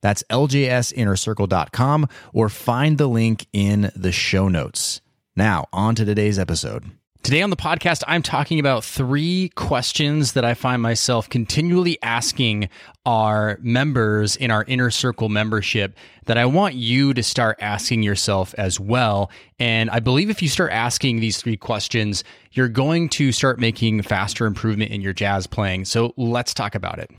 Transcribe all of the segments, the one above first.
That's ljsinnercircle.com or find the link in the show notes. Now, on to today's episode. Today on the podcast, I'm talking about three questions that I find myself continually asking our members in our inner circle membership that I want you to start asking yourself as well. And I believe if you start asking these three questions, you're going to start making faster improvement in your jazz playing. So let's talk about it.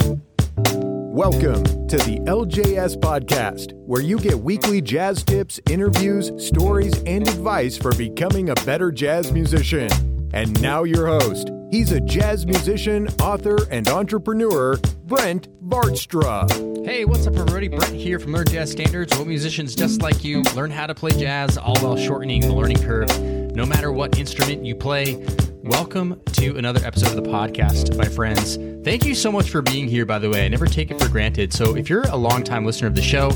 Welcome to the LJS Podcast, where you get weekly jazz tips, interviews, stories, and advice for becoming a better jazz musician. And now, your host. He's a jazz musician, author, and entrepreneur, Brent Vaartstra. Hey, what's up, everybody? Brent here from Learn Jazz Standards. What musicians just like you learn how to play jazz, all while shortening the learning curve, no matter what instrument you play. Welcome to another episode of the podcast, my friends. Thank you so much for being here, by the way. I never take it for granted. So, if you're a longtime listener of the show,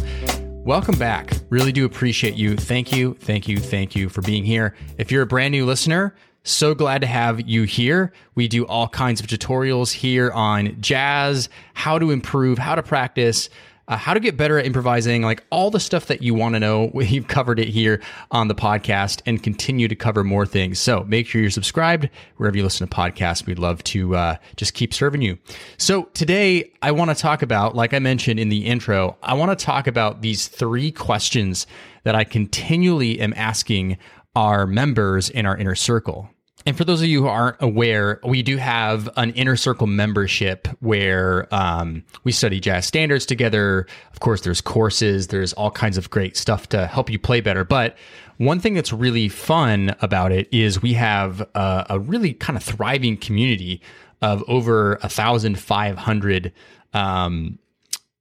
welcome back. Really do appreciate you. Thank you, thank you, thank you for being here. If you're a brand new listener, so glad to have you here. We do all kinds of tutorials here on jazz, how to improve, how to practice uh, how to get better at improvising, like all the stuff that you want to know. We've covered it here on the podcast and continue to cover more things. So make sure you're subscribed wherever you listen to podcasts. We'd love to uh, just keep serving you. So today, I want to talk about, like I mentioned in the intro, I want to talk about these three questions that I continually am asking our members in our inner circle. And for those of you who aren't aware, we do have an inner circle membership where um, we study jazz standards together. Of course, there's courses, there's all kinds of great stuff to help you play better. But one thing that's really fun about it is we have a, a really kind of thriving community of over 1,500 um,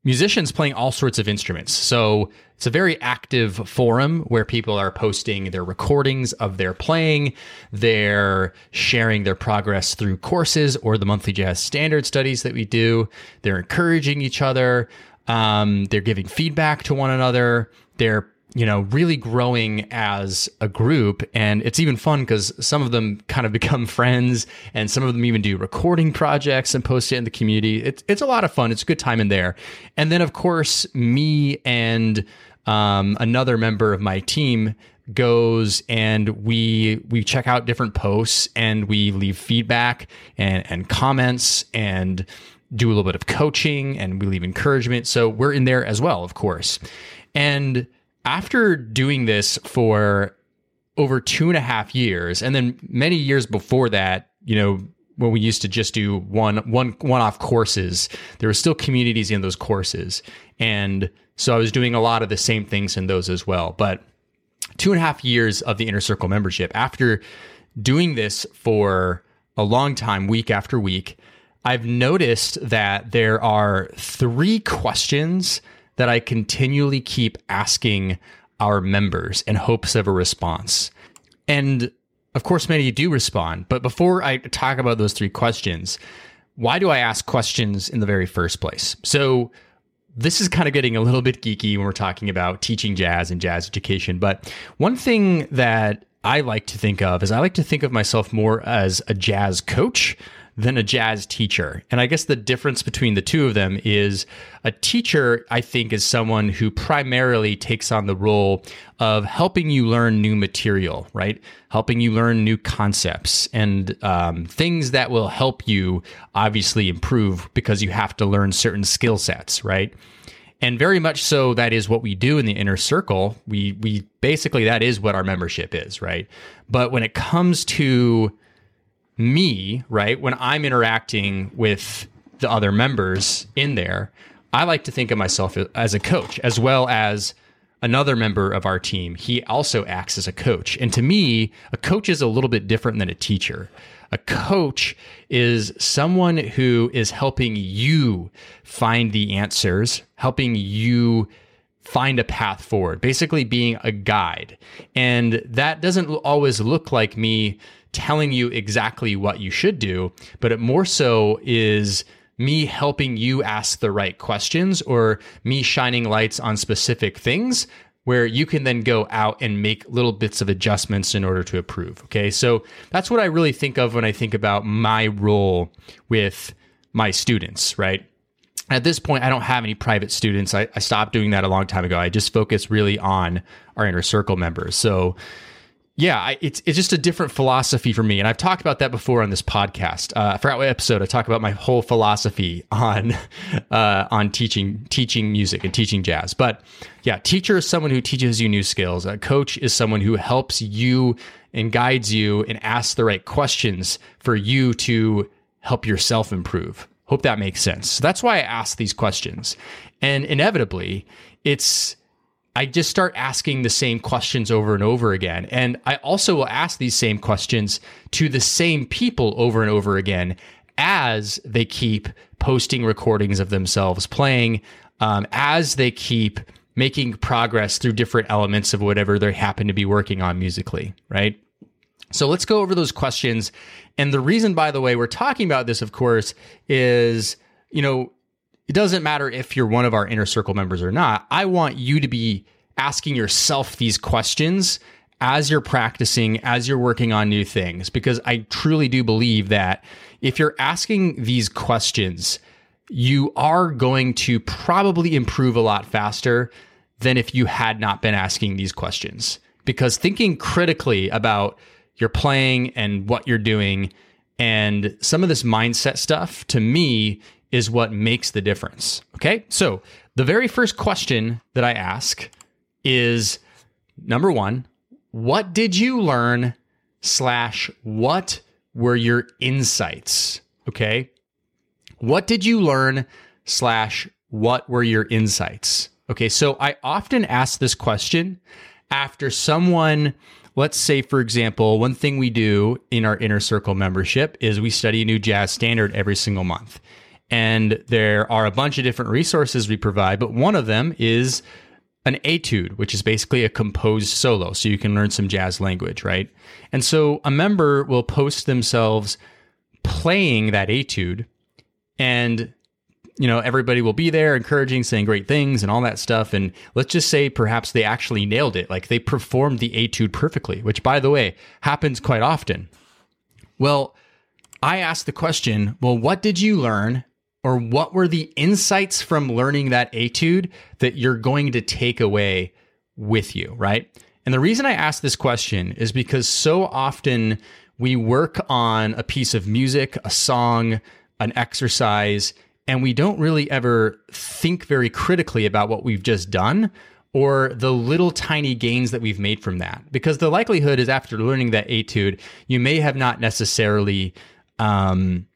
musicians playing all sorts of instruments. So it's a very active forum where people are posting their recordings of their playing. They're sharing their progress through courses or the monthly jazz standard studies that we do. They're encouraging each other. Um, they're giving feedback to one another. They're you know, really growing as a group. And it's even fun because some of them kind of become friends and some of them even do recording projects and post it in the community. It's, it's a lot of fun. It's a good time in there. And then, of course, me and um, another member of my team goes and we we check out different posts and we leave feedback and, and comments and do a little bit of coaching and we leave encouragement. So we're in there as well, of course. And after doing this for over two and a half years, and then many years before that, you know, when we used to just do one one one off courses, there were still communities in those courses, and so I was doing a lot of the same things in those as well. But two and a half years of the inner circle membership, after doing this for a long time, week after week, I've noticed that there are three questions that I continually keep asking our members in hopes of a response. And of course, many do respond. But before I talk about those three questions, why do I ask questions in the very first place? So, this is kind of getting a little bit geeky when we're talking about teaching jazz and jazz education. But one thing that I like to think of is I like to think of myself more as a jazz coach than a jazz teacher. And I guess the difference between the two of them is a teacher, I think, is someone who primarily takes on the role of helping you learn new material, right? Helping you learn new concepts and um, things that will help you obviously improve because you have to learn certain skill sets, right? And very much so, that is what we do in the inner circle. We we basically that is what our membership is, right? But when it comes to me, right, when I'm interacting with the other members in there, I like to think of myself as a coach as well as another member of our team. He also acts as a coach. And to me, a coach is a little bit different than a teacher. A coach is someone who is helping you find the answers, helping you find a path forward, basically being a guide. And that doesn't always look like me telling you exactly what you should do, but it more so is me helping you ask the right questions or me shining lights on specific things where you can then go out and make little bits of adjustments in order to approve. Okay. So that's what I really think of when I think about my role with my students, right? At this point, I don't have any private students. I, I stopped doing that a long time ago. I just focus really on our inner circle members. So, yeah, I, it's it's just a different philosophy for me, and I've talked about that before on this podcast. Uh, I forgot what episode I talk about my whole philosophy on uh, on teaching teaching music and teaching jazz. But yeah, teacher is someone who teaches you new skills. A coach is someone who helps you and guides you and asks the right questions for you to help yourself improve. Hope that makes sense. So that's why I ask these questions, and inevitably, it's I just start asking the same questions over and over again. And I also will ask these same questions to the same people over and over again as they keep posting recordings of themselves playing, um, as they keep making progress through different elements of whatever they happen to be working on musically, right? So let's go over those questions. And the reason, by the way, we're talking about this, of course, is, you know, it doesn't matter if you're one of our inner circle members or not. I want you to be asking yourself these questions as you're practicing, as you're working on new things, because I truly do believe that if you're asking these questions, you are going to probably improve a lot faster than if you had not been asking these questions. Because thinking critically about your playing and what you're doing and some of this mindset stuff to me is what makes the difference. Okay. So the very first question that I ask is number one, what did you learn slash what were your insights? Okay. What did you learn slash what were your insights? Okay. So I often ask this question after someone let's say for example one thing we do in our inner circle membership is we study a new jazz standard every single month and there are a bunch of different resources we provide, but one of them is an etude, which is basically a composed solo. So you can learn some jazz language, right? And so a member will post themselves playing that etude and you know everybody will be there encouraging saying great things and all that stuff. And let's just say perhaps they actually nailed it. Like they performed the etude perfectly which by the way happens quite often. Well i asked the question well what did you learn? Or what were the insights from learning that etude that you're going to take away with you, right? And the reason I ask this question is because so often we work on a piece of music, a song, an exercise, and we don't really ever think very critically about what we've just done or the little tiny gains that we've made from that. Because the likelihood is after learning that etude, you may have not necessarily um,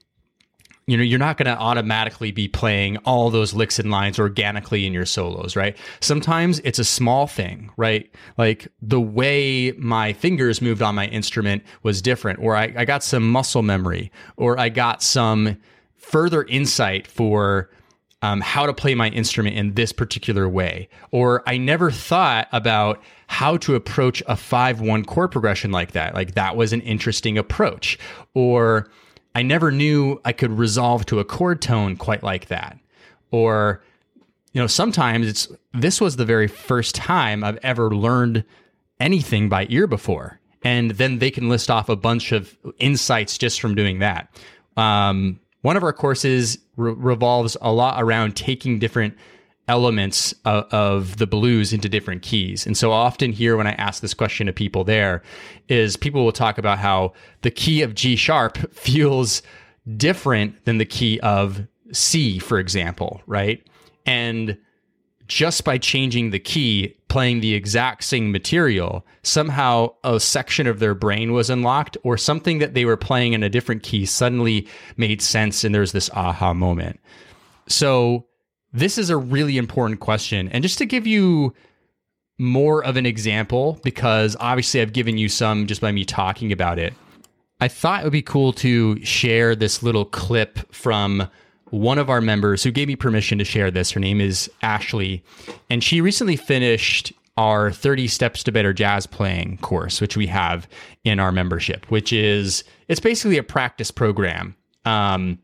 you know you're not going to automatically be playing all those licks and lines organically in your solos right sometimes it's a small thing right like the way my fingers moved on my instrument was different or i, I got some muscle memory or i got some further insight for um, how to play my instrument in this particular way or i never thought about how to approach a 5-1 chord progression like that like that was an interesting approach or I never knew I could resolve to a chord tone quite like that. Or, you know, sometimes it's this was the very first time I've ever learned anything by ear before. And then they can list off a bunch of insights just from doing that. Um, one of our courses re- revolves a lot around taking different elements of, of, the blues into different keys. And so often here when I ask this question to people there is people will talk about how the key of G sharp feels different than the key of C, for example, right? And just by changing the key, playing the exact same material, somehow a section of their brain was unlocked or something that they were playing in a different key suddenly made sense and there's this aha moment. So this is a really important question. And just to give you more of an example, because obviously I've given you some just by me talking about it, I thought it would be cool to share this little clip from one of our members who gave me permission to share this. Her name is Ashley, and she recently finished our 30 steps to better jazz playing course which we have in our membership which is it's basically a practice program um,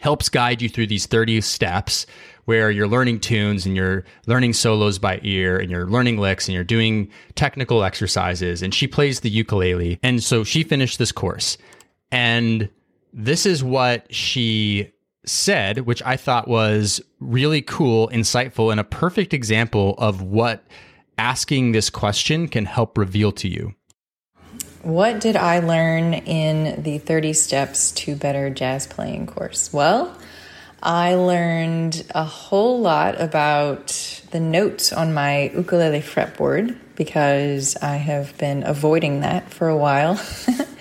helps guide you through these 30 steps where you're learning tunes and you're learning solos by ear and you're learning licks and you're doing technical exercises. And she plays the ukulele. And so she finished this course. And this is what she said which i thought was really cool insightful and a perfect example of what asking this question can help reveal to you? What did I learn in the 30 Steps to Better Jazz Playing course? Well, I learned a whole lot about the notes on my ukulele fretboard because I have been avoiding that for a while.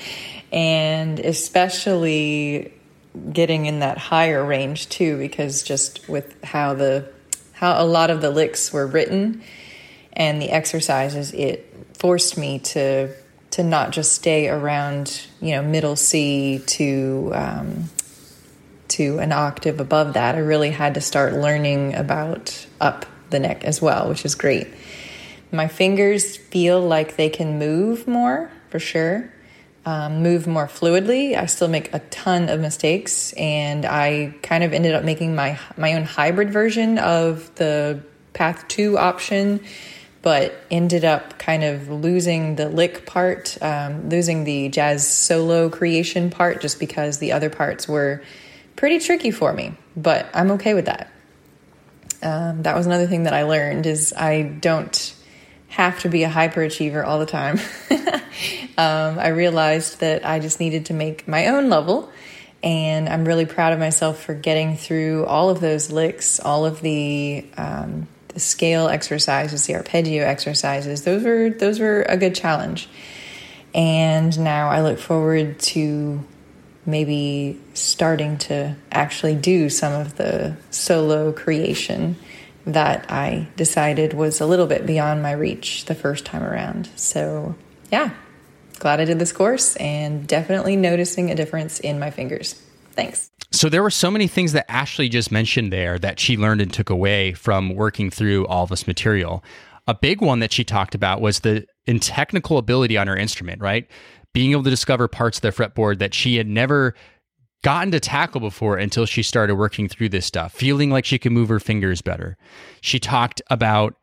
and especially getting in that higher range too because just with how the how a lot of the licks were written and the exercises it forced me to to not just stay around you know middle C to um, to an octave above that. I really had to start learning about up the neck as well, which is great. My fingers feel like they can move more for sure, um, move more fluidly. I still make a ton of mistakes, and I kind of ended up making my my own hybrid version of the path two option but ended up kind of losing the lick part, um, losing the jazz solo creation part, just because the other parts were pretty tricky for me. But I'm okay with that. Um, that was another thing that I learned is I don't have to be a hyperachiever all the time. um, I realized that I just needed to make my own level. And I'm really proud of myself for getting through all of those licks, all of the um, the scale exercises, the arpeggio exercises, those were those were a good challenge. And now I look forward to maybe starting to actually do some of the solo creation that I decided was a little bit beyond my reach the first time around. So, yeah, glad I did this course and definitely noticing a difference in my fingers. Thanks. So there were so many things that Ashley just mentioned there that she learned and took away from working through all this material. A big one that she talked about was the in technical ability on her instrument, right? Being able to discover parts of the fretboard that she had never gotten to tackle before until she started working through this stuff, feeling like she could move her fingers better. She talked about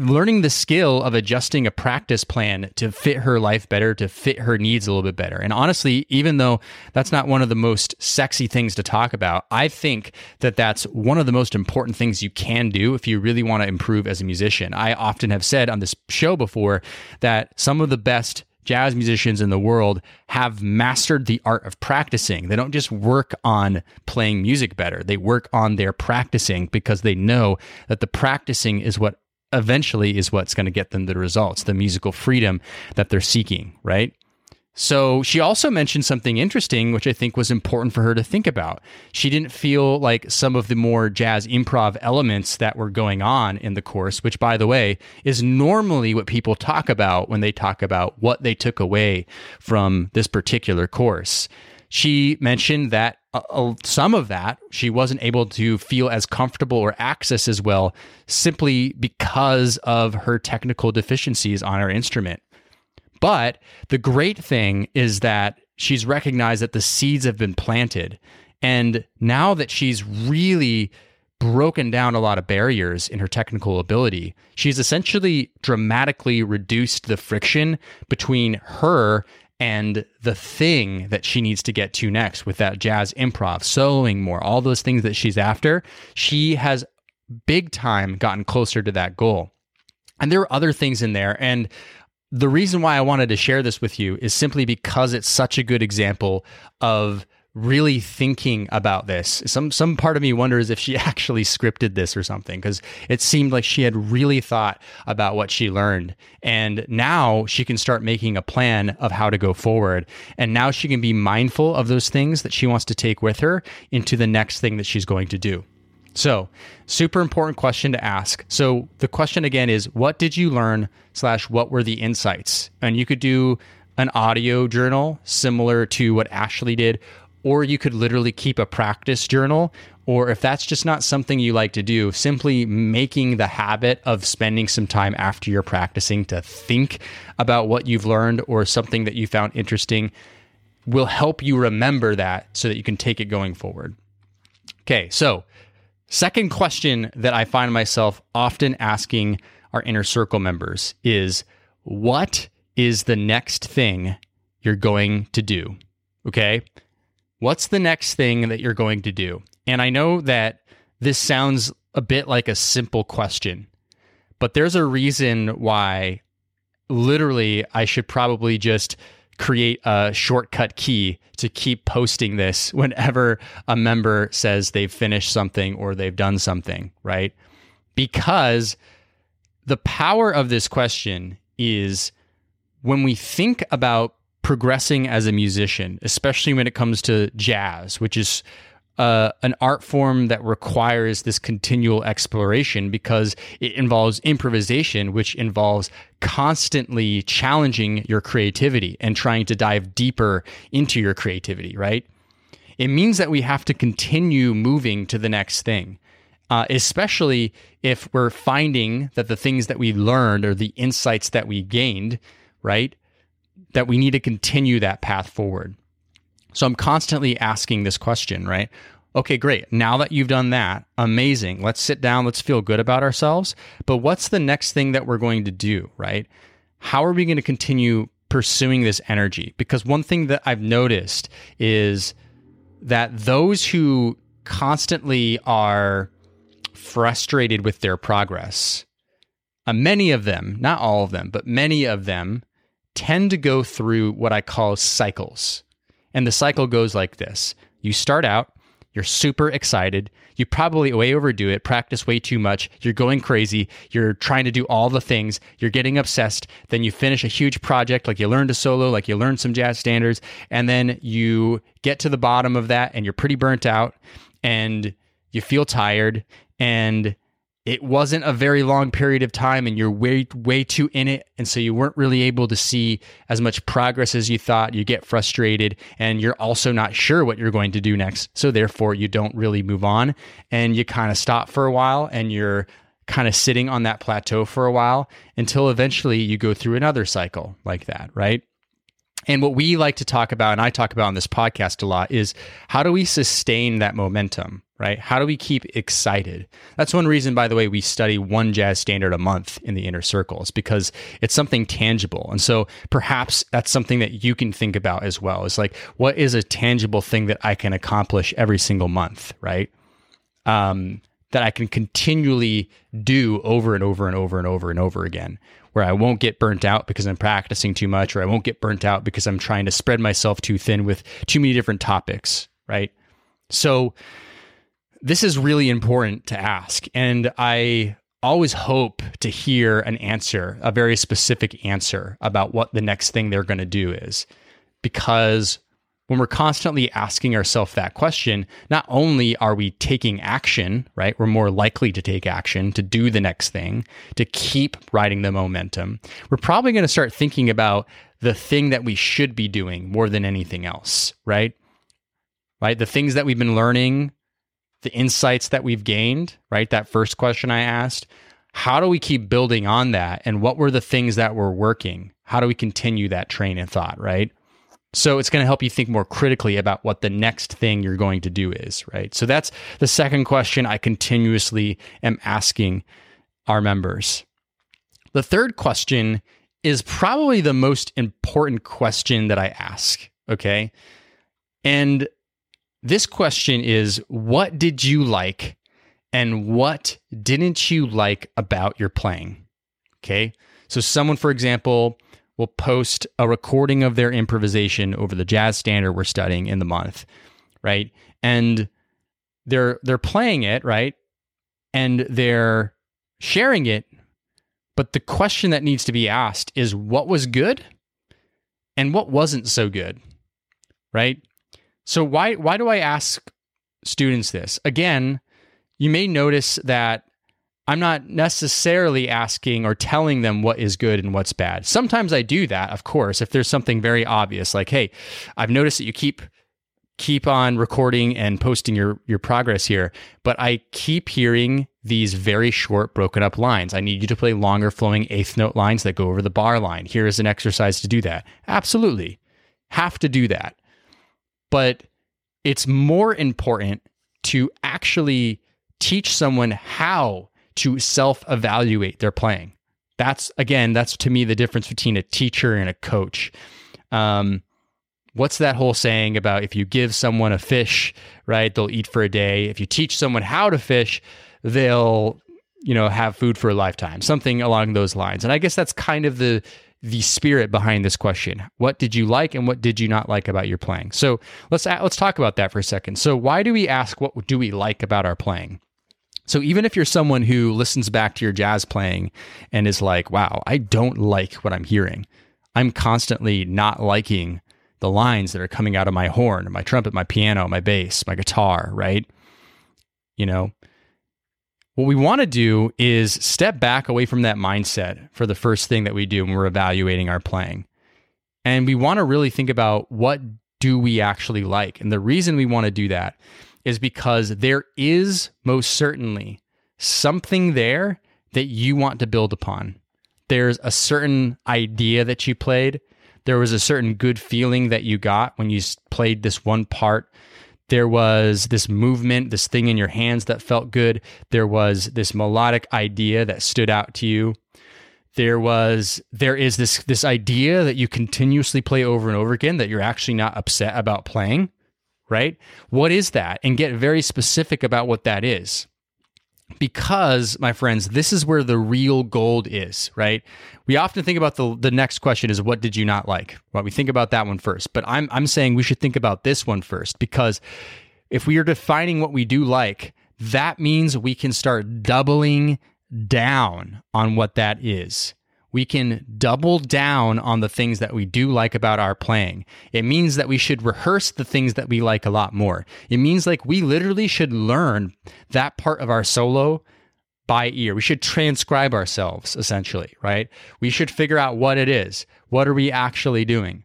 learning the skill of adjusting a practice plan to fit her life better, to fit her needs a little bit better. And honestly, even though that's not one of the most sexy things to talk about, I think that that's one of the most important things you can do if you really want to improve as a musician. I often have said on this show before that some of the best jazz musicians in the world have mastered the art of practicing. They don't just work on playing music better, they work on their practicing because they know that the practicing is what eventually is what's going to get them the results, the musical freedom that they're seeking, right? So she also mentioned something interesting, which I think was important for her to think about. She didn't feel like some of the more jazz improv elements that were going on in the course, which, by the way, is normally what people talk about when they talk about what they took away from this particular course. She mentioned that uh, uh, some of that she wasn't able to feel as comfortable or access as well simply because of her technical deficiencies on her instrument. But the great thing is that she's recognized that the seeds have been planted. And now that she's really broken down a lot of barriers in her technical ability, she's essentially dramatically reduced the friction between her and the thing that she needs to get to next with that jazz improv, soloing more, all those things that she's after, she has big time gotten closer to that goal. And there are other things in there. And the reason why I wanted to share this with you is simply because it's such a good example of really thinking about this. Some some part of me wonders if she actually scripted this or something because it seemed like she had really thought about what she learned and now she can start making a plan of how to go forward and now she can be mindful of those things that she wants to take with her into the next thing that she's going to do. So, super important question to ask. So, the question again is what did you learn slash what were the insights? And you could do an audio journal similar to what Ashley did or you could literally keep a practice journal. Or if that's just not something you like to do, simply making the habit of spending some time after you're practicing to think about what you've learned or something that you found interesting will help you remember that so that you can take it going forward. Okay, so second question that I find myself often asking our inner circle members is what is the next thing you're going to do? Okay. What's the next thing that you're going to do? And I know that this sounds a bit like a simple question, but there's a reason why literally I should probably just create a shortcut key to keep posting this whenever a member says they've finished something or they've done something, right? Because the power of this question is when we think about progressing as a musician, especially when it comes to jazz, which is uh, an art form that requires this continual exploration because it involves improvisation, which involves constantly challenging your creativity and trying to dive deeper into your creativity, right? It means that we have to continue moving to the next thing. Uh, especially if we're finding that the things that we learned or the insights that we gained, right, that we need to continue that path forward. So I'm constantly asking this question, right? Okay, great. Now that you've done that, amazing. Let's sit down, let's feel good about ourselves. But what's the next thing that we're going to do, right? How are we going to continue pursuing this energy? Because one thing that I've noticed is that those who constantly are frustrated with their progress, uh, many of them, not all of them, but many of them tend to go through what I call cycles. And the cycle goes like this you start out, you're super excited. You probably way overdo it, practice way too much. You're going crazy. You're trying to do all the things. You're getting obsessed. Then you finish a huge project, like you learned a solo, like you learned some jazz standards. And then you get to the bottom of that and you're pretty burnt out and you feel tired. And it wasn't a very long period of time and you're way way too in it. And so you weren't really able to see as much progress as you thought. You get frustrated and you're also not sure what you're going to do next. So therefore you don't really move on and you kind of stop for a while and you're kind of sitting on that plateau for a while until eventually you go through another cycle like that right? And what we like to talk about, and I talk about on this podcast a lot, is how do we sustain that momentum, right? How do we keep excited? That's one reason, by the way, we study one jazz standard a month in the inner circles because it's something tangible. And so perhaps that's something that you can think about as well. Is like, what is a tangible thing that I can accomplish every single month, right? Um, that I can continually do over and over and over and over and over again where I won't get burnt out because I'm practicing too much, or I won't get burnt out because I'm trying to spread myself too thin with too many different topics, right? So, this is really important to ask. And I always hope to hear an answer, a very specific answer about what the next thing they're going to do is. Because when we're constantly asking ourselves that question, not only are we taking action, right? We're more likely to take action, to do the next thing, to keep riding the momentum. We're probably going to start thinking about the thing that we should be doing more than anything else, right? Right? The things that we've been learning, the insights that we've gained, right? That first question I asked. How do we keep building on that? And what were the things that were working? How do we continue that train of thought, right? So it's going to help you think more critically about what the next thing you're going to do is, right? So that's the second question I continuously am asking our members. The third question is probably the most important question that I ask, okay? And this question is what did you like and what didn't you like about your playing? Okay? So someone for example will post a recording of their improvisation over the jazz standard we're studying in the month, right? And they're they're playing it, right? And they're sharing it, but the question that needs to be asked is what was good and what wasn't so good, right? So why why do I ask students this? Again, you may notice that I'm not necessarily asking or telling them what is good and what's bad. Sometimes I do that, of course, if there's something very obvious, like, hey, I've noticed that you keep keep on recording and posting your your progress here, but I keep hearing these very short broken up lines. I need you to play longer flowing eighth note lines that go over the bar line. Here is an exercise to do that. Absolutely. Have to do that. But it's more important to actually teach someone how to self evaluate their playing. That's again, that's to me the difference between a teacher and a coach. Um, what's that whole saying about if you give someone a fish, right, they'll eat for a day. If you teach someone how to fish, they'll, you know, have food for a lifetime. Something along those lines. And I guess that's kind of the the spirit behind this question. What did you like and what did you not like about your playing? So let's let's talk about that for a second. So why do we ask what do we like about our playing? So even if you're someone who listens back to your jazz playing and is like, "Wow, I don't like what I'm hearing. I'm constantly not liking the lines that are coming out of my horn, my trumpet, my piano, my bass, my guitar, right? You know, what we want to do is step back away from that mindset for the first thing that we do when we're evaluating our playing. And we want to really think about what do we actually like? And the reason we want to do that is because there is most certainly something there that you want to build upon. There's a certain idea that you played there was a certain good feeling that you got when you played this one part. There was this movement, this thing in your hands that felt good. There was this melodic idea that stood out to you. There was there is this this idea that you continuously play over and over again that you're actually not upset about playing, right? What is that? And get very specific about what that is because my friends this is where the real gold is right? We often think about the the next question is what did you not like? Well we think about that one first but i'm i'm saying we should think about this one first because if we are defining what we do like that means we can start doubling down on what that is we can double down on the things that we do like about our playing. It means that we should rehearse the things that we like a lot more. It means like we literally should learn that part of our solo by ear. We should transcribe ourselves essentially, right? We should figure out what it is. What are we actually doing?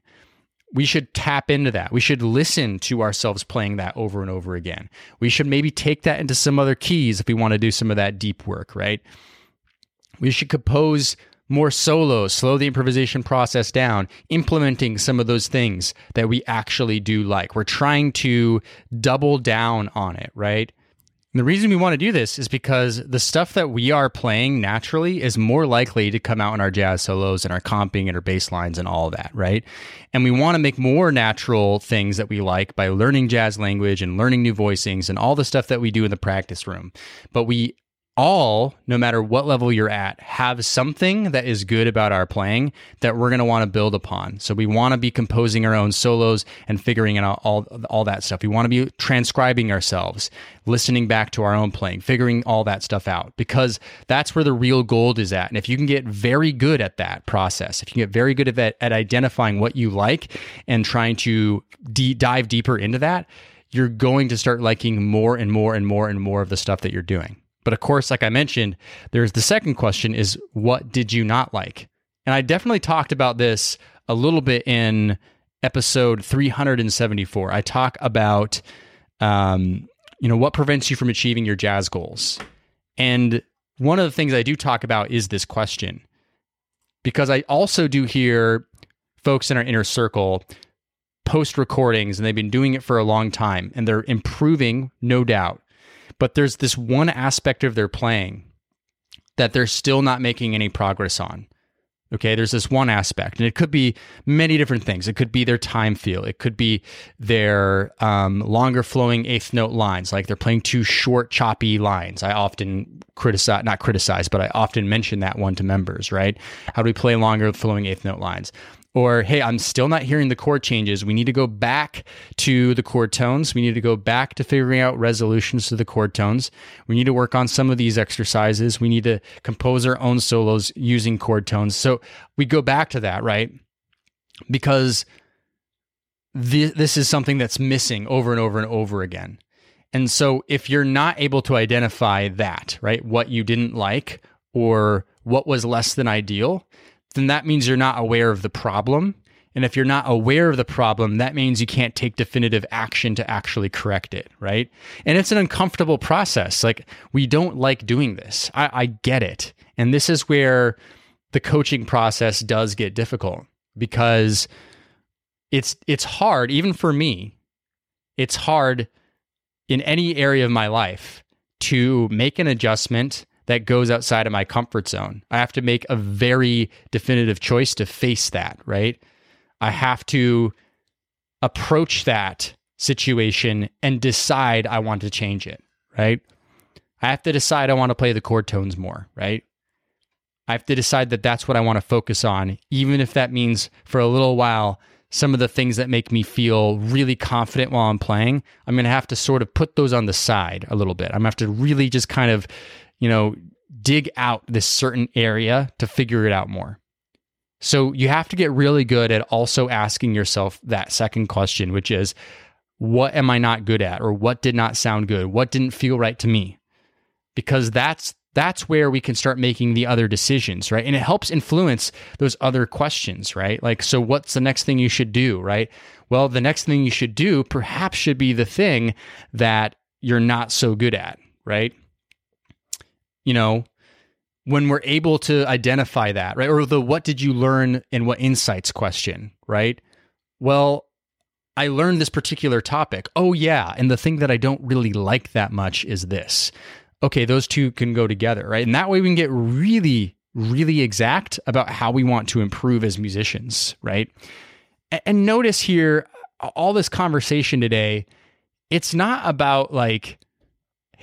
We should tap into that. We should listen to ourselves playing that over and over again. We should maybe take that into some other keys if we want to do some of that deep work, right? We should compose more solos, slow the improvisation process down, implementing some of those things that we actually do like. We're trying to double down on it, right? And the reason we want to do this is because the stuff that we are playing naturally is more likely to come out in our jazz solos and our comping and our bass lines and all that, right? And we want to make more natural things that we like by learning jazz language and learning new voicings and all the stuff that we do in the practice room. But we all, no matter what level you're at, have something that is good about our playing that we're going to want to build upon. So we want to be composing our own solos and figuring out all, all that stuff. We want to be transcribing ourselves, listening back to our own playing, figuring all that stuff out because that's where the real gold is at. And if you can get very good at that process, if you get very good at, at identifying what you like and trying to de- dive deeper into that, you're going to start liking more and more and more and more of the stuff that you're doing. But of course, like I mentioned, there's the second question is what did you not like? And I definitely talked about this a little bit in episode 374. I talk about um, you know, what prevents you from achieving your jazz goals. And one of the things I do talk about is this question. Because I also do hear folks in our inner circle post recordings and they've been doing it for a long time and they're improving, no doubt but there's this one aspect of their playing that they're still not making any progress on. Okay, there's this one aspect, and it could be many different things. It could be their time feel. It could be their um, longer flowing eighth note lines, like they're playing too short, choppy lines. I often criticize, not criticize, but I often mention that one to members, right? How do we play longer flowing eighth note lines? Or hey, I'm still not hearing the chord changes. We need to go back to the chord tones. We need to go back to figuring out resolutions to the chord tones. We need to work on some of these exercises. We need to compose our own solos using chord tones. So we go back to that, right? Because this is something that's missing over and over and over again. And so if you're not able to identify that, right, what you didn't like or what was less than ideal, then that means you're not aware of the problem And if you're not aware of the problem, that means you can't take definitive action to actually correct it, right? And it's an uncomfortable process. Like, we don't like doing this. I, I get it. And this is where the coaching process does get difficult because it's it's hard even for me it's hard in any area of my life to make an adjustment that goes outside of my comfort zone. I have to make a very definitive choice to face that right? I have to approach that situation and decide i want to change it right? I have to decide i want to play the chord tones more right? I have to decide that that's what I want to focus on, even if that means for a little while, some of the things that make me feel really confident while I'm playing, I'm going to have to sort of put those on the side a little bit. I'm going to have to really just kind of, you know, dig out this certain area to figure it out more. So you have to get really good at also asking yourself that second question, which is, what am I not good at? Or what did not sound good? What didn't feel right to me? Because that's that's where we can start making the other decisions, right? And it helps influence those other questions, right? Like, so what's the next thing you should do, right? Well, the next thing you should do perhaps should be the thing that you're not so good at, right? You know, when we're able to identify that, right? Or the what did you learn and what insights question, right? Well, I learned this particular topic. Oh, yeah. And the thing that I don't really like that much is this okay, those two can go together, right? And that way we can get really, really exact about how we want to improve as musicians, right? And notice here, all this conversation today, it's not about like,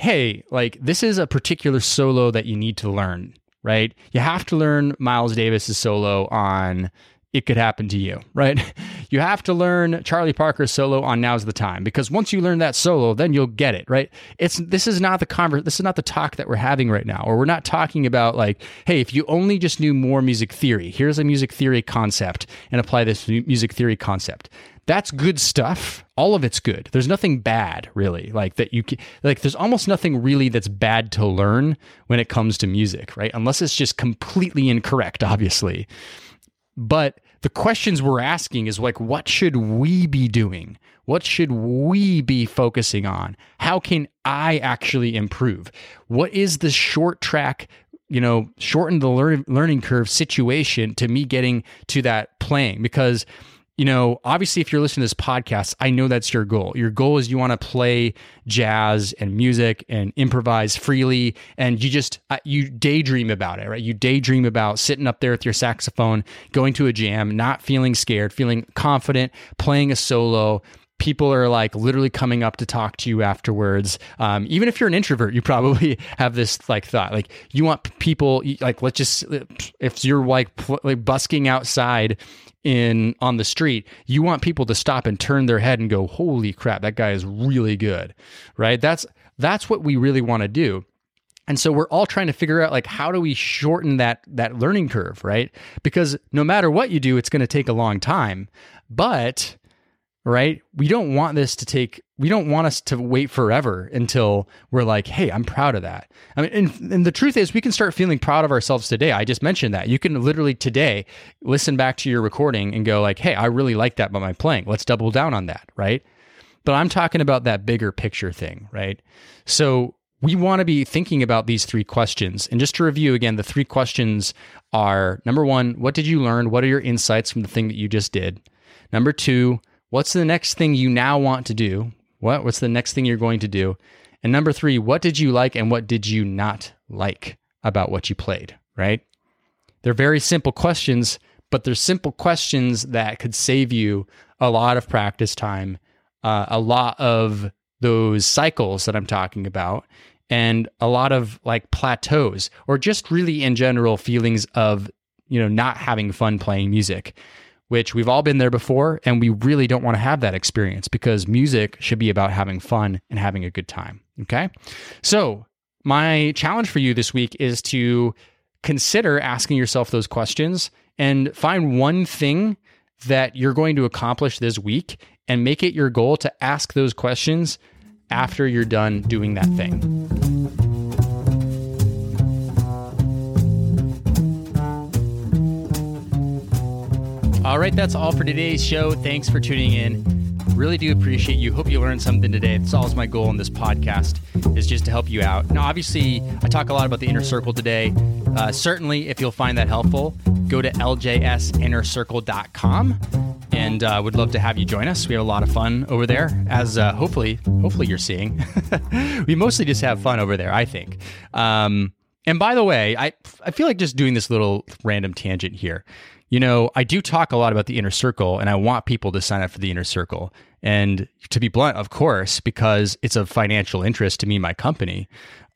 hey, like this is a particular solo that you need to learn, right? You have to learn Miles Davis's solo on it could happen to you, right? You have to learn Charlie Parker's solo on Now's the Time because once you learn that solo, then you'll get it, right? It's this is not the conver- this is not the talk that we're having right now. Or we're not talking about like, hey, if you only just knew more music theory, here's a music theory concept and apply this music theory concept. That's good stuff. All of it's good. There's nothing bad really. Like that you like there's almost nothing really that's bad to learn when it comes to music, right? Unless it's just completely incorrect, obviously. But the questions we're asking is like, what should we be doing? What should we be focusing on? How can I actually improve? What is the short track, you know, shorten the lear- learning curve situation to me getting to that playing? Because you know, obviously, if you're listening to this podcast, I know that's your goal. Your goal is you want to play jazz and music and improvise freely, and you just uh, you daydream about it, right? You daydream about sitting up there with your saxophone, going to a jam, not feeling scared, feeling confident, playing a solo, people are like literally coming up to talk to you afterwards. Um, even if you're an introvert, you probably have this like thought, like you want people, like let's just if you're like, like busking outside in on the street, you want people to stop and turn their head and go, "Holy crap, that guy is really good." Right? That's that's what we really want to do. And so we're all trying to figure out like how do we shorten that that learning curve, right? Because no matter what you do, it's going to take a long time. But right? We don't want this to take, we don't want us to wait forever until we're like, hey, I'm proud of that. I mean, and, and, the truth is, we can start feeling proud of ourselves today. I just mentioned that. You can literally today listen back to your recording and go, like, hey, I really like that by my playing. Let's double down on that, right? But I'm talking about that bigger picture thing, right? So, we want to be thinking about these three questions. And just to review again, the three questions are number one, what did you learn? What are your insights from the thing that you just did? Number two, What's the next thing you now want to do? What what's the next thing you're going to do? And number 3, what did you like and what did you not like about what you played, right? They're very simple questions, but they're simple questions that could save you a lot of practice time, uh, a lot of those cycles that I'm talking about, and a lot of like plateaus or just really in general feelings of, you know, not having fun playing music which we've all been there before. And we really don't want to have that experience because music should be about having fun and having a good time. Okay. So, my challenge for you this week is to consider asking yourself those questions and find one thing that you're going to accomplish this week and make it your goal to ask those questions after you're done doing that thing. All right, that's all for today's show. Thanks for tuning in. Really do appreciate you. Hope you learned something today. That's always my goal in this podcast is just to help you out. Now, obviously, I talk a lot about the inner circle today. Uh, certainly, if you'll find that helpful, go to ljsinnercircle.com and uh, would love to have you join us. We have a lot of fun over there, as uh, hopefully, hopefully you're seeing. we mostly just have fun over there, I think. Um, and by the way, I I feel like just doing this little random tangent here. You know, I do talk a lot about the inner circle, and I want people to sign up for the inner circle. And to be blunt, of course, because it's of financial interest to me and my company,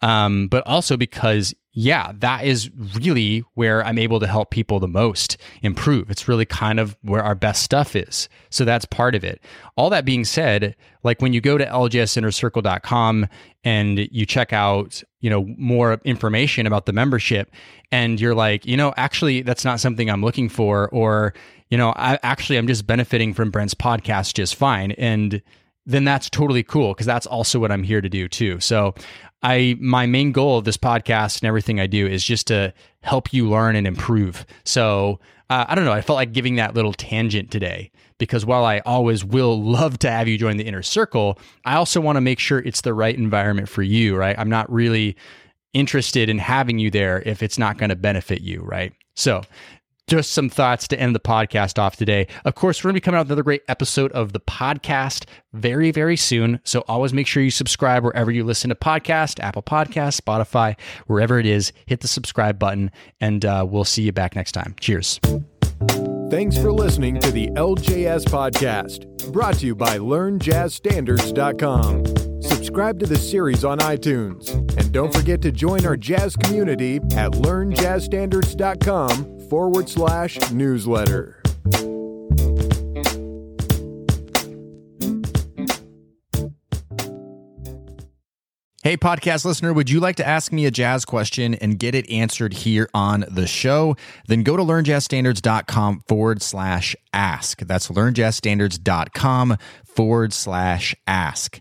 um, but also because yeah, that is really where I'm able to help people the most improve. It's really kind of where our best stuff is. So that's part of it. All that being said, like when you go to ljsinnercircle.com and you check out, you know, more information about the membership and you're like, you know, actually that's not something I'm looking for or, you know, I actually I'm just benefiting from Brent's podcast just fine and then that's totally cool because that's also what I'm here to do too. So I my main goal of this podcast and everything I do is just to help you learn and improve. So uh, I don't know. I felt like giving that little tangent today because while I always will love to have you join the inner circle, I also want to make sure it's the right environment for you. Right? I'm not really interested in having you there if it's not going to benefit you. Right? So just some thoughts to end the podcast off today. Of course, we're going to be coming out with another great episode of the podcast very, very soon. So always make sure you subscribe wherever you listen to podcast, Apple Podcast, Spotify, wherever it is. Hit the subscribe button, and uh, we'll see you back next time. Cheers. Thanks for listening to the LJS podcast, brought to you by LearnJazzStandards.com. Subscribe to the series on iTunes, and don't forget to join our jazz community at LearnJazzStandards.com forward slash newsletter. Hey, podcast listener, would you like to ask me a jazz question and get it answered here on the show? Then go to learnjazzstandards.com forward slash ask. That's learnjazzstandards.com forward slash ask.